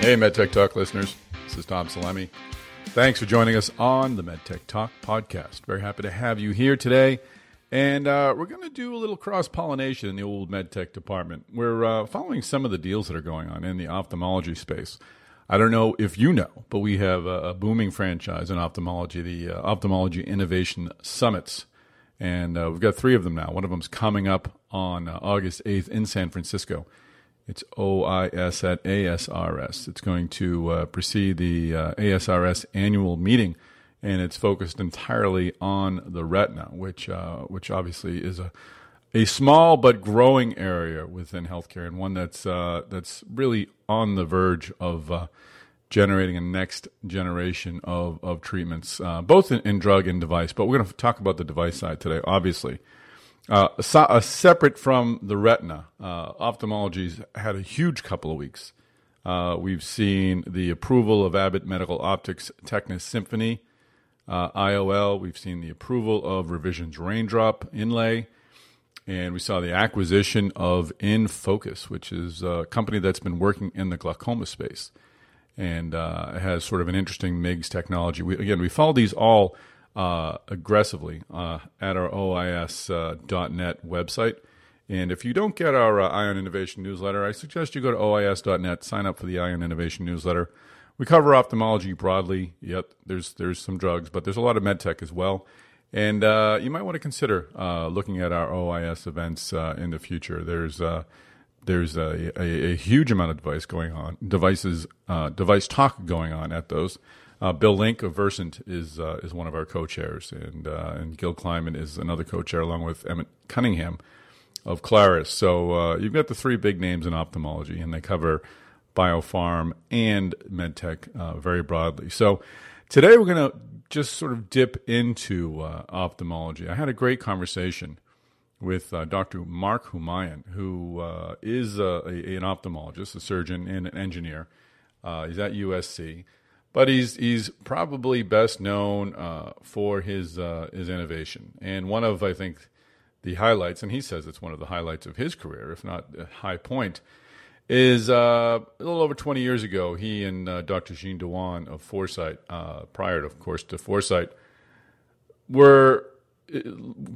Hey, MedTech Talk listeners. This is Tom Salemi. Thanks for joining us on the MedTech Talk podcast. Very happy to have you here today. And uh, we're going to do a little cross pollination in the old MedTech department. We're uh, following some of the deals that are going on in the ophthalmology space. I don't know if you know, but we have a, booming franchise in ophthalmology, the uh, Ophthalmology Innovation Summits. And uh, we've got three of them now. One of them's coming up on uh, August 8th in San Francisco. It's OIS at ASRS. It's going to uh, precede the uh, ASRS annual meeting, and it's focused entirely on the retina, which uh, which obviously is a a small but growing area within healthcare, and one that's uh, that's really on the verge of uh, generating a next generation of of treatments, uh, both in, in, drug and device. But we're going to talk about the device side today, obviously. Uh, so, uh, separate from the retina, uh, ophthalmology's had a huge couple of weeks. Uh, we've seen the approval of Abbott Medical Optics Tecnis Symphony, uh, IOL. We've seen the approval of Revision's Raindrop inlay. And we saw the acquisition of InnFocus, which is a company that's been working in the glaucoma space and has sort of an interesting MIGS technology. We, again, we follow these all uh, aggressively uh, at our OIS.net uh, website. And if you don't get our uh, Eye on Innovation newsletter, I suggest you go to OIS.net, sign up for the Eye on Innovation newsletter. We cover ophthalmology broadly. Yep, there's there's some drugs, but there's a lot of medtech as well. And uh, you might want to consider uh, looking at our OIS events uh, in the future. There's there's a, a, a, huge amount of device going on, devices, device talk going on at those. Uh, Bill Link of Versant is uh, is one of our co-chairs, and uh, and Gil Kliman is another co-chair, along with Emmett Cunningham of Clarus. So uh, you've got the three big names in ophthalmology, and they cover biopharm and medtech uh, very broadly. So today we're going to just sort of dip into uh, ophthalmology. I had a great conversation with Dr. Mark Humayun, who is a, an ophthalmologist, a surgeon, and an engineer. he's at USC but he's he's probably best known uh, for his uh, his innovation. And one of I think the highlights, and he says it's one of the highlights of his career, if not a high point, is uh, a little over 20 years ago. He and uh, Dr. Gene de Juan of ForSight, uh, prior, to, of course, to ForSight, were uh,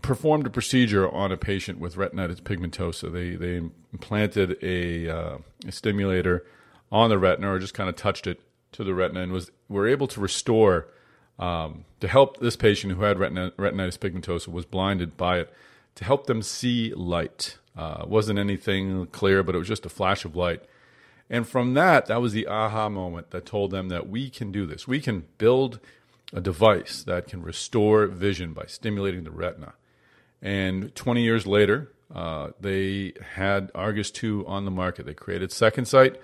performed a procedure on a patient with retinitis pigmentosa. They they implanted a, a stimulator on the retina, or just kind of touched it to the retina and was were able to restore um, to help this patient who had retinitis pigmentosa was blinded by it to help them see light. Uh, wasn't anything clear, but it was just a flash of light. And from that, that was the aha moment that told them that we can do this. We can build a device that can restore vision by stimulating the retina. And 20 years later, uh, they had Argus 2 on the market. They created Second Sight,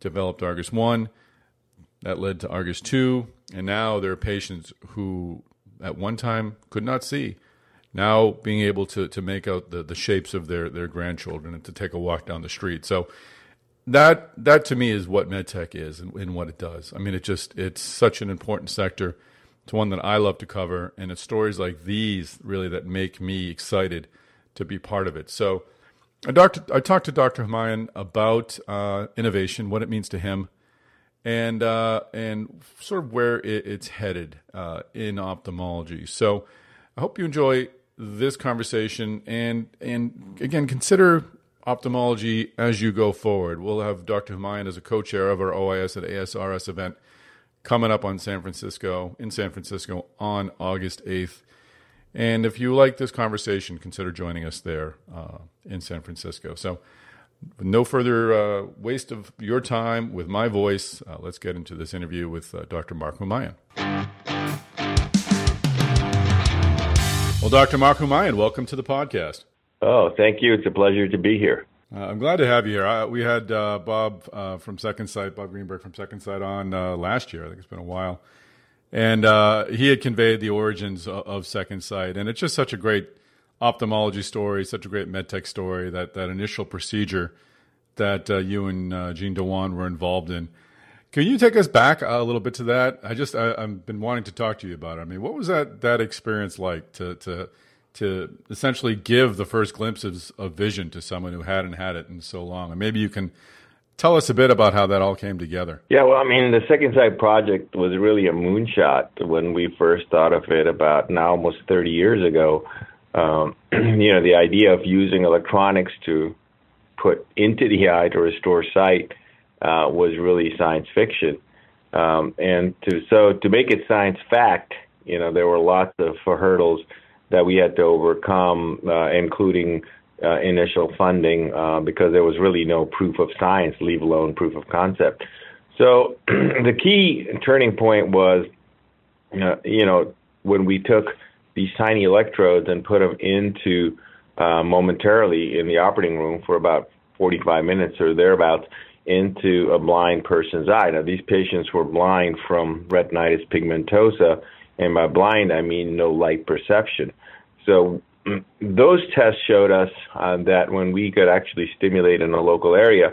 developed Argus 1, that led to Argus 2. And now there are patients who at one time could not see. Now being able to, to make out the, the shapes of their, their grandchildren and to take a walk down the street. So that that to me is what medtech is and, and what it does. I mean, it just it's such an important sector. It's one that I love to cover, and it's stories like these really that make me excited to be part of it. So, I, doctor, I talked to Dr. Humayun about uh, innovation, what it means to him, and uh, and sort of where it, it's headed uh, in ophthalmology. So I hope you enjoy this conversation and and again consider ophthalmology as you go forward. We'll have Dr. Humayun as a co-chair of our OIS at ASRS event coming up on San Francisco in San Francisco on August eighth. And if you like this conversation, consider joining us there uh, in San Francisco. So no further uh, waste of your time with my voice, uh, let's get into this interview with uh, Dr. Mark Humayun. Well, Dr. Mark Humayun, welcome to the podcast. Oh, thank you. It's a pleasure to be here. Uh, I'm glad to have you here. I, we had uh, Bob uh, from Second Sight, Bob Greenberg from Second Sight on last year. I think it's been a while. And he had conveyed the origins of, of Second Sight. And it's just such a great – ophthalmology story, such a great medtech story, that, that initial procedure that uh, you and uh, Gene de Juan were involved in. Can you take us back a little bit to that? I just I, have been wanting to talk to you about it. I mean, what was that that experience like to to to essentially give the first glimpses of vision to someone who hadn't had it in so long? And maybe you can Tell us a bit about how that all came together. Yeah, well, I mean, the Second Sight project was really a moonshot when we first thought of it about now almost 30 years ago. Um, you know, the idea of using electronics to put into the eye to restore sight uh, was really science fiction. Um, and to so to make it science fact, you know, there were lots of hurdles that we had to overcome, uh, including uh, initial funding uh, because there was really no proof of science, leave alone proof of concept. So the key turning point was, uh, you know, when we took these tiny electrodes and put them into uh, momentarily in the operating room for about 45 minutes or thereabouts into a blind person's eye. Now, these patients were blind from retinitis pigmentosa, and by blind, I mean no light perception. So those tests showed us uh, that when we could actually stimulate in a local area,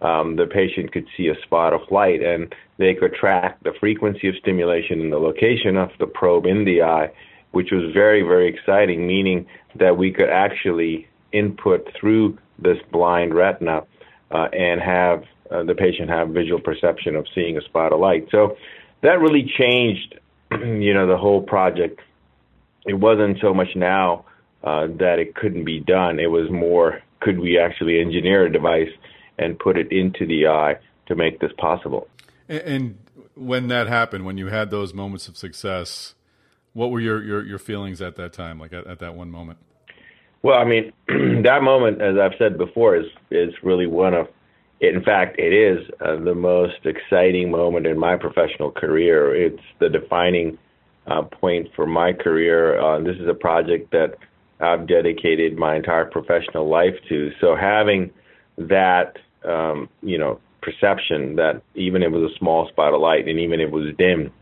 um, the patient could see a spot of light and they could track the frequency of stimulation and the location of the probe in the eye, which was very, very exciting, meaning that we could actually input through this blind retina uh, and have uh, the patient have visual perception of seeing a spot of light. So that really changed, you know, the whole project. It wasn't so much now uh, that it couldn't be done. It was more, could we actually engineer a device and put it into the eye to make this possible? And, and when that happened, when you had those moments of success, what were your, your, your feelings at that time, like at, at that one moment? Well, I mean, that moment, as I've said before, is is really one of, in fact, it is uh, the most exciting moment in my professional career. It's the defining uh, point for my career. Uh, this is a project that I've dedicated my entire professional life to. So having that, um, you know, perception that even if it was a small spot of light and even if it was dim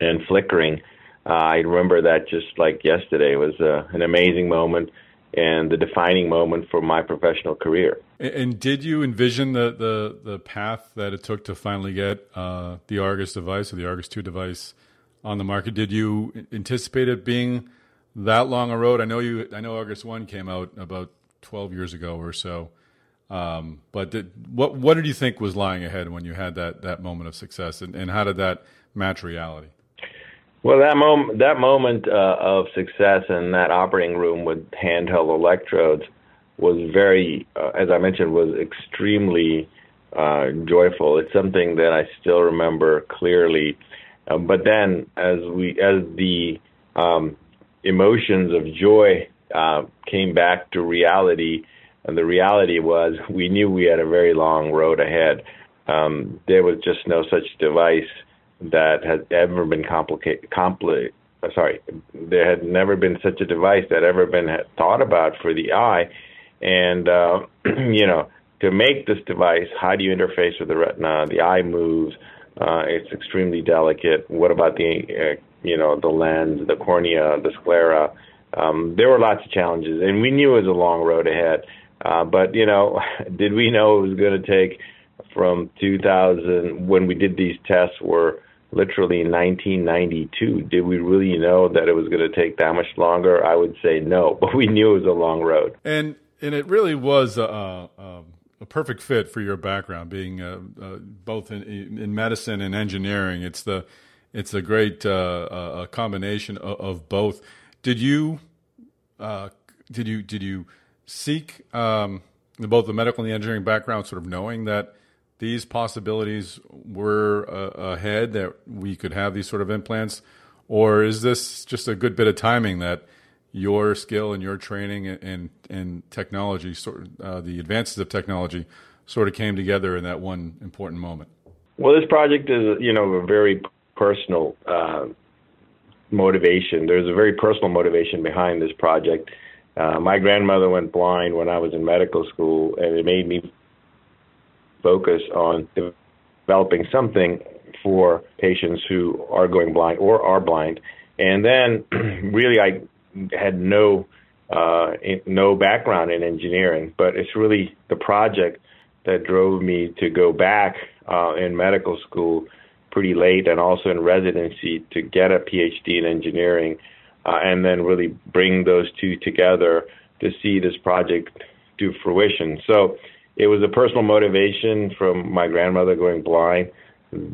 and flickering, uh, I remember that just like yesterday it was uh, an amazing moment and the defining moment for my professional career. And did you envision the the, the path that it took to finally get uh, the Argus device or the Argus Two device on the market? Did you anticipate it being that long a road. I know you. I know Argus One came out about twelve years ago or so. Um, but did, what what did you think was lying ahead when you had that that moment of success, and, and how did that match reality? Well, that moment that moment uh, of success in that operating room with handheld electrodes was very, uh, as I mentioned, was extremely uh, joyful. It's something that I still remember clearly. Uh, but then, as we as the um, emotions of joy uh, came back to reality. And the reality was we knew we had a very long road ahead. Um, there was just no such device that had ever been complicated. Compli- uh, sorry, there had never been such a device that ever been thought about for the eye. And uh, you know, to make this device, how do you interface with the retina? The eye moves. Uh, it's extremely delicate. What about the uh, you know, the lens, the cornea, the sclera. Um, there were lots of challenges, and we knew it was a long road ahead. Uh, but you know, did we know it was going to take from 2000 when we did these tests were literally in 1992? Did we really know that it was going to take that much longer? I would say no, but we knew it was a long road. And and it really was a, a, a perfect fit for your background, being uh, uh, both in, in medicine and engineering. It's the it's a great uh, uh, combination of, of, both. Did you uh, did you did you seek um, both the medical and the engineering background, sort of knowing that these possibilities were uh, ahead, that we could have these sort of implants, or is this just a good bit of timing that your skill and your training and and, technology, sort of, uh, the advances of technology, sort of came together in that one important moment? Well, this project is, you know, a very personal uh, motivation. There's a very personal motivation behind this project. Uh, my grandmother went blind when I was in medical school, and it made me focus on developing something for patients who are going blind or are blind. And then, really, I had no uh, no background in engineering, but it's really the project that drove me to go back uh, in medical school pretty late and also in residency to get a PhD in engineering uh, and then really bring those two together to see this project to fruition. So it was a personal motivation from my grandmother going blind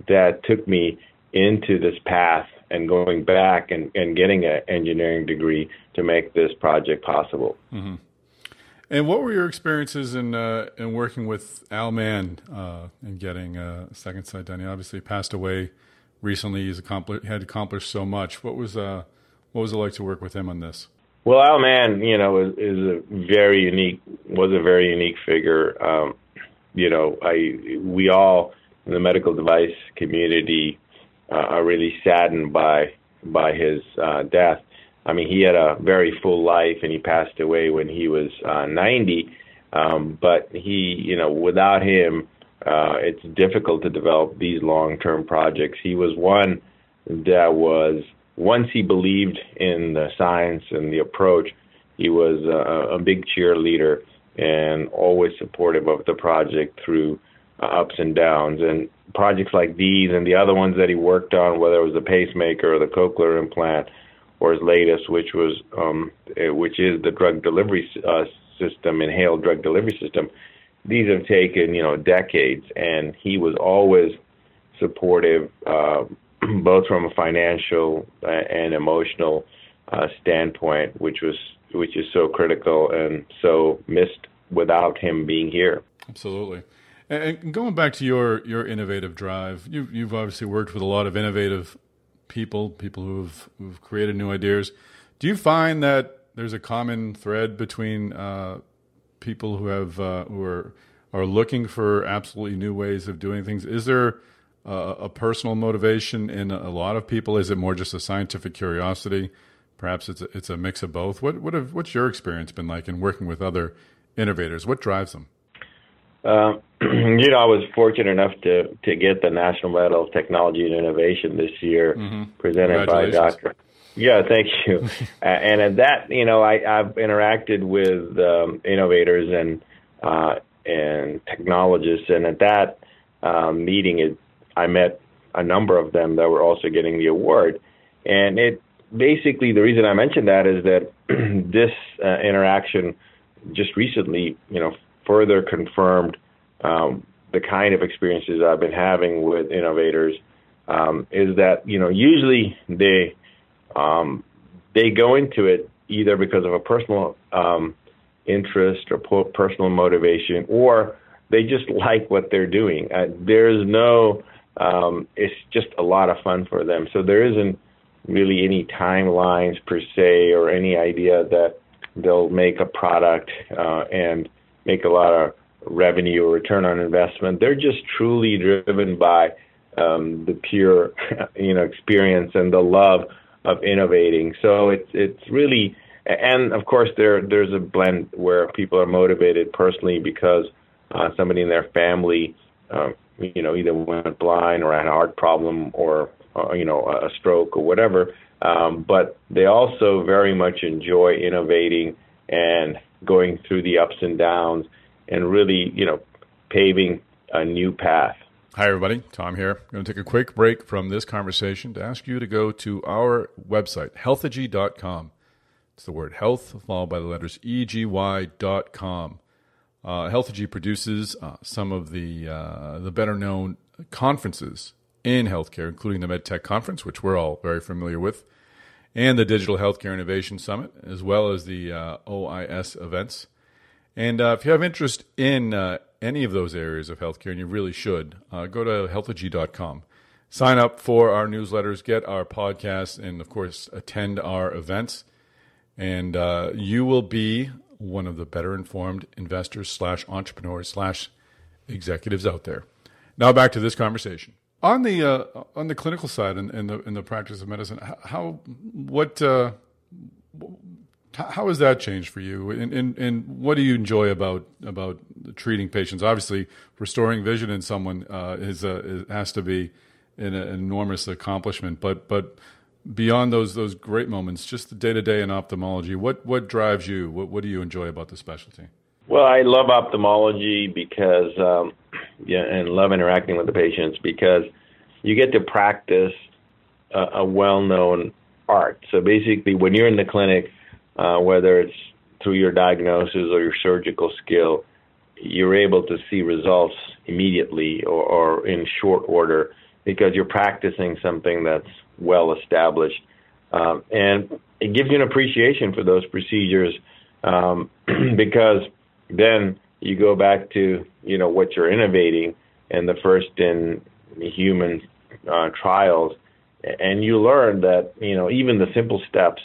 that took me into this path and going back and, and getting an engineering degree to make this project possible. Mm-hmm. And what were your experiences in uh, in working with Al Mann uh, and getting uh, Second Sight done? He obviously passed away recently. He's accomplished had accomplished so much. What was uh, what was it like to work with him on this? Well, Al Mann, you know, is, is a very unique was a very unique figure. Um, you know, I we all in the medical device community uh, are really saddened by by his uh, death. I mean, he had a very full life, and he passed away when he was uh, 90. Um, but he, you know, without him, uh, it's difficult to develop these long-term projects. He was one that was once he believed in the science and the approach, he was a, a big cheerleader and always supportive of the project through uh, ups and downs. And projects like these and the other ones that he worked on, whether it was the pacemaker or the cochlear implant, or his latest, which was um, eh, which is the drug delivery uh, system, inhaled drug delivery system. These have taken you know decades, and he was always supportive, uh, both from a financial uh, and emotional uh, standpoint, which was which is so critical and so missed without him being here. Absolutely. And going back to your your innovative drive, you, you've obviously worked with a lot of innovative people, people who've who've created new ideas. Do you find that there's a common thread between uh, people who have uh, who are are looking for absolutely new ways of doing things? Is there uh, a personal motivation in a lot of people? Is it more just a scientific curiosity? Perhaps it's a, it's a mix of both. What what have, what's your experience been like in working with other innovators? What drives them? Uh, you know, I was fortunate enough to to get the National Medal of Technology and Innovation this year, mm-hmm. presented by Dr. Yeah, thank you. uh, and at that, you know, I, I've interacted with um, innovators and uh, and technologists, and at that um, meeting, it, I met a number of them that were also getting the award. And it basically the reason I mentioned that is that this uh, interaction just recently, you know, further confirmed um, the kind of experiences I've been having with innovators um, is that you know usually they um, they go into it either because of a personal um, interest or personal motivation, or they just like what they're doing. Uh, there's no um, it's just a lot of fun for them. So there isn't really any timelines per se or any idea that they'll make a product uh, and make a lot of revenue or return on investment. They're just truly driven by um, the pure, you know, experience and the love of innovating. So it's it's really, and of course there there's a blend where people are motivated personally because uh, somebody in their family, um, you know, either went blind or had a heart problem or uh, you know a stroke or whatever. Um, but they also very much enjoy innovating and going through the ups and downs and really, you know, paving a new path. Hi, everybody. Tom here. I'm going to take a quick break from this conversation to ask you to go to our website, healthegy.com. It's the word health followed by the letters eg.y.com. Uh, produces uh, some of the uh, the better known conferences in healthcare, including the MedTech conference, which we're all very familiar with, and the Digital Healthcare Innovation Summit, as well as the uh, OIS events. And uh, if you have interest in uh, any of those areas of healthcare, and you really should, go to healthegy.com. Sign up for our newsletters, get our podcasts, and of course, attend our events. And you will be one of the better informed investors slash entrepreneurs slash executives out there. Now back to this conversation on the uh, on the clinical side and in, in, the in the practice of medicine. How what uh, how has that changed for you? And, and, and what do you enjoy about about treating patients? Obviously, restoring vision in someone uh, is, a, is has to be an, enormous accomplishment. But but beyond those those great moments, just the day to day in ophthalmology, what what drives you? What what do you enjoy about the specialty? Well, I love ophthalmology because um, yeah, and love interacting with the patients because you get to practice a, a well known art. So basically, when you're in the clinic uh, whether it's through your diagnosis or your surgical skill, you're able to see results immediately or, or in short order because you're practicing something that's well established. Um, and it gives you an appreciation for those procedures um, because then you go back to you know what you're innovating and the first in human uh, trials, and you learn that you know even the simple steps,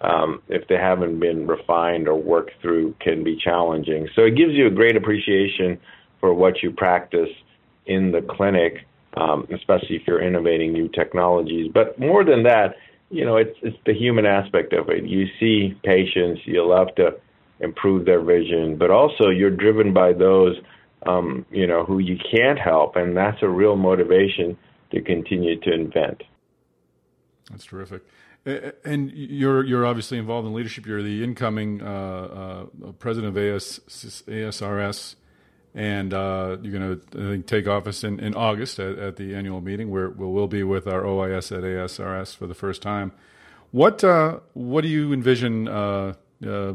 um, if they haven't been refined or worked through, can be challenging. So it gives you a great appreciation for what you practice in the clinic, um, especially if you're innovating new technologies. But more than that, you know, it's it's the human aspect of it. You see patients, you love to improve their vision, but also you're driven by those, um, you know, who you can't help, and that's a real motivation to continue to invent. That's terrific. And you're you're obviously involved in leadership. You're the incoming uh, uh, president of AS, ASRS, and uh, you're going to take office in, in August at, at, the annual meeting, where we'll, we'll be with our OIS at ASRS for the first time. What uh, what do you envision uh, uh,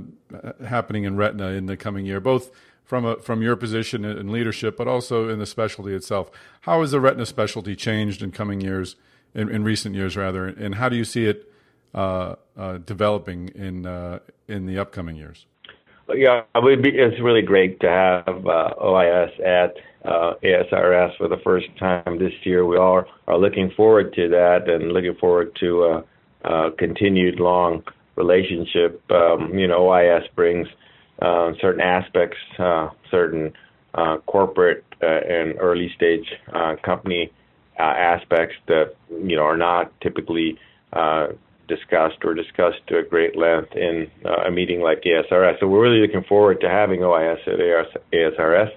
happening in retina in the coming year, both from a, from your position in leadership, but also in the specialty itself. How has the retina specialty changed in coming years, in, in recent years rather, and how do you see it uh, uh, developing in in the upcoming years? Yeah, it's really great to have uh, OIS at uh, ASRS for the first time this year. We all are looking forward to that and looking forward to a continued long relationship. Um, you know, OIS brings uh, certain aspects, uh, certain uh, corporate uh, and early stage uh, company uh, aspects that you know are not typically discussed or discussed to a great length in a meeting like ASRS. So we're really looking forward to having OIS at ASRS.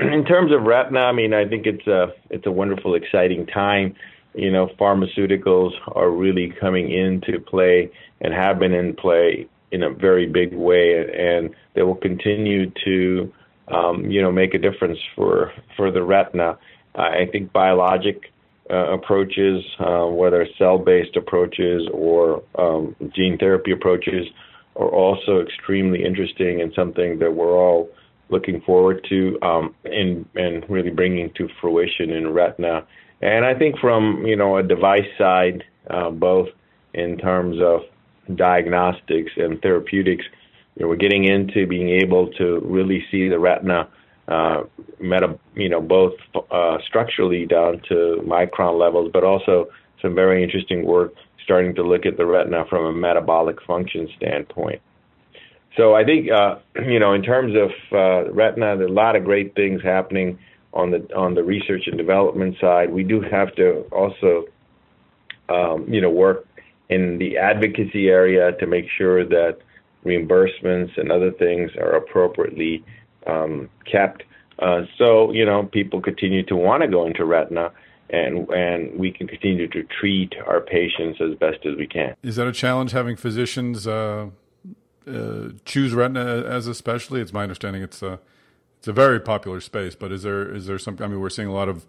in terms of retina, I mean, I think it's a it's a wonderful, exciting time you know, pharmaceuticals are really coming into play and have been in play in a very big way, and they will continue to, um, you know, make a difference for for the retina. I think biologic uh, approaches, uh, whether cell-based approaches or um, gene therapy approaches, are also extremely interesting and something that we're all looking forward to um, and and really bringing to fruition in retina. And I think from you know a device side, uh, both in terms of diagnostics and therapeutics, you know, we're getting into being able to really see the retina, uh, meta, you know, both uh, structurally down to micron levels, but also some very interesting work starting to look at the retina from a metabolic function standpoint. So I think, uh, you know, in terms of uh, retina, there's a lot of great things happening on the on the research and development side, we do have to also, um, you know, work in the advocacy area to make sure that reimbursements and other things are appropriately um, kept. Uh, so you know, people continue to want to go into retina, and and we can continue to treat our patients as best as we can. Is that a challenge having physicians uh, uh, choose retina as a specialty? It's my understanding it's uh, it's a very popular space. But is there is there some? I mean, we're seeing a lot of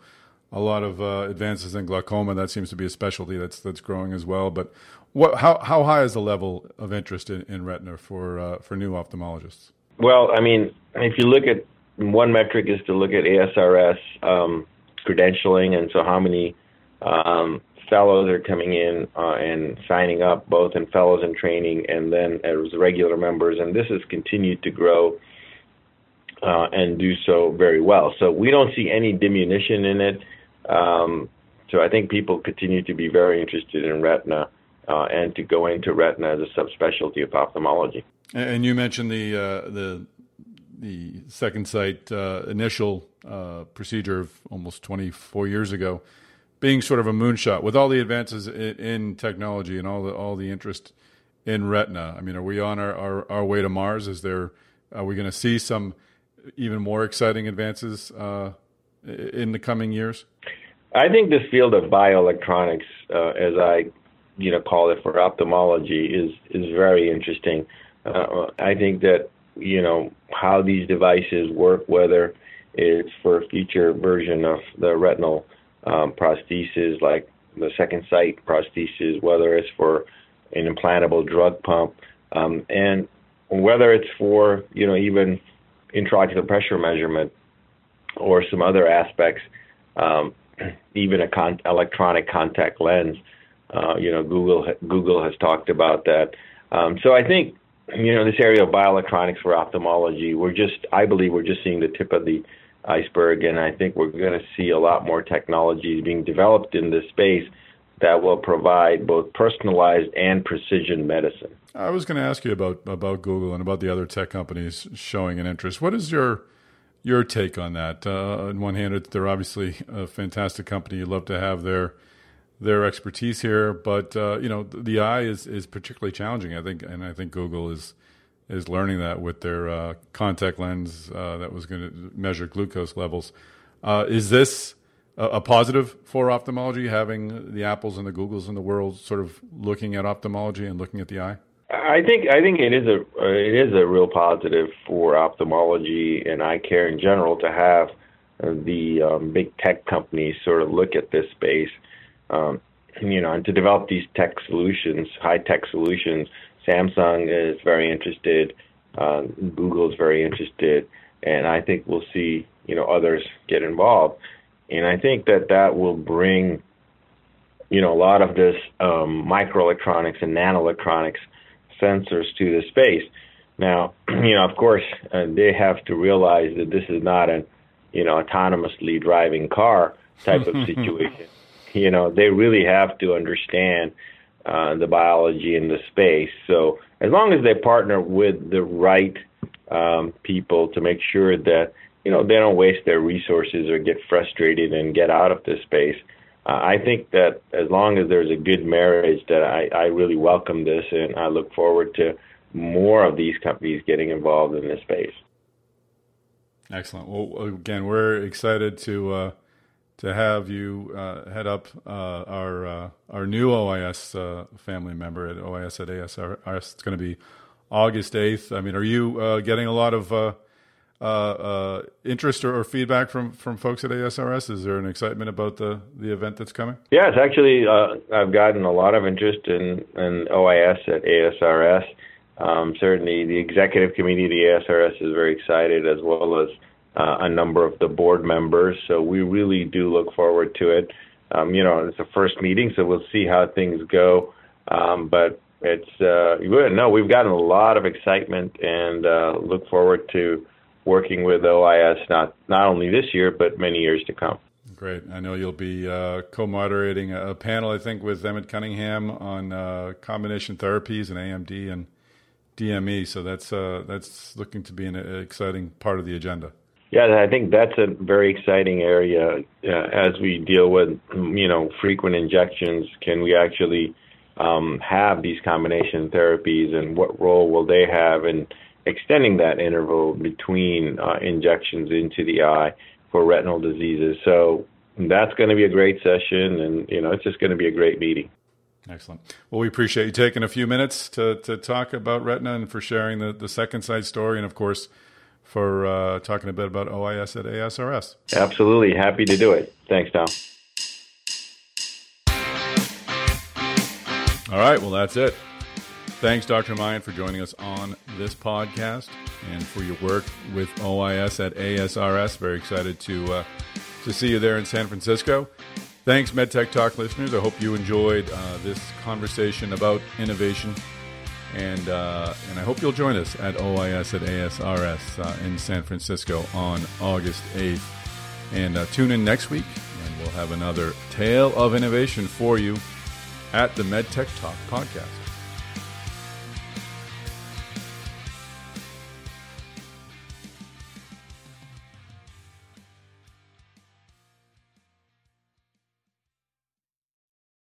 a lot of uh, advances in glaucoma. That seems to be a specialty that's that's growing as well. But what how how high is the level of interest in, in retina for uh, for new ophthalmologists? Well, I mean, if you look at one metric is to look at ASRS um, credentialing, and so how many um, fellows are coming in uh, and signing up, both in fellows in training and then as regular members, and this has continued to grow uh, and do so very well. So we don't see any diminution in it. Um, so I think people continue to be very interested in retina uh, and to go into retina as a subspecialty of ophthalmology. And you mentioned the uh, the the second sight uh, initial uh, procedure of almost 24 years ago being sort of a moonshot with all the advances in, in technology and all the all the interest in retina. I mean, are we on our, our, our way to Mars? Is there are we going to see some even more exciting advances uh, in the coming years? I think this field of bioelectronics, uh, as I you know call it for ophthalmology, is is very interesting. Uh, I think that you know how these devices work, whether it's for a future version of the retinal um, prosthesis, like the second sight prosthesis, whether it's for an implantable drug pump, um, and whether it's for you know even intraocular pressure measurement or some other aspects, um, even a con- electronic contact lens. Uh, you know, Google Google has talked about that. Um, so I think you know this area of bioelectronics for ophthalmology, we're just I believe we're just seeing the tip of the iceberg, and I think we're going to see a lot more technologies being developed in this space that will provide both personalized and precision medicine. I was going to ask you about about Google and about the other tech companies showing an interest. What is your your take on that? Uh, on one hand, they're obviously a fantastic company. You'd love to have their their expertise here, but uh, you know the eye is is particularly challenging. I think, and I think Google is is learning that with their uh, contact lens uh, that was going to measure glucose levels. Uh, is this a, a, positive for ophthalmology, having the Apples and the Googles in the world sort of looking at ophthalmology and looking at the eye? I think I think it is a it is a real positive for ophthalmology and eye care in general to have uh, the um, big tech companies sort of look at this space, um, you know, and to develop these tech solutions, high tech solutions Samsung is very interested. Uh, Google is very interested, and I think we'll see you know others get involved. And I think that that will bring you know a lot of this um, microelectronics and nanoelectronics sensors to the space. Now, you know, of course, uh, they have to realize that this is not an you know autonomously driving car type of situation. You know, they really have to understand uh, the biology in the space. So as long as they partner with the right um, people to make sure that you know they don't waste their resources or get frustrated and get out of this space. Uh, I think that as long as there's a good marriage, that I, I really welcome this, and I look forward to more of these companies getting involved in this space. Excellent. Well, again, we're excited to uh, to have you uh, head up uh, our uh, our new OIS uh, family member at OIS at ASRS. It's going to be August eighth. I mean, are you uh, getting a lot of uh, interest or, or, feedback from, from folks at ASRS? Is there an excitement about the, the event that's coming? Yes, actually, I've gotten a lot of interest in, in OIS at ASRS. Um, certainly, the executive committee of ASRS is very excited, as well as uh, a number of the board members. So we really do look forward to it. Um, you know, it's the first meeting, so we'll see how things go. Um, but it's uh, no, we've gotten a lot of excitement and uh, look forward to working with OIS not not only this year but many years to come. Great. I know you'll be uh, co-moderating a panel, I think, with Emmett Cunningham on uh, combination therapies and AMD and DME. So that's uh, that's looking to be an exciting part of the agenda. Yeah, I think that's a very exciting area uh, as we deal with, you know, frequent injections. Can we actually um, have these combination therapies, and what role will they have in extending that interval between uh, injections into the eye for retinal diseases? So that's going to be a great session, and you know, it's just going to be a great meeting. Excellent. Well, we appreciate you taking a few minutes to to talk about retina and for sharing the the second sight story, and of course for uh, talking a bit about OIS at ASRS. Absolutely. Happy to do it. Thanks, Tom. All right. Well, that's it. Thanks, Dr. Mayan, for joining us on this podcast and for your work with OIS at ASRS. Very excited to uh, to see you there in San Francisco. Thanks, MedTech Talk listeners. I hope you enjoyed uh, this conversation about innovation and uh, and I hope you'll join us at OIS at ASRS uh, in San Francisco on August 8th. And uh, tune in next week, and we'll have another tale of innovation for you at the MedTech Talk podcast.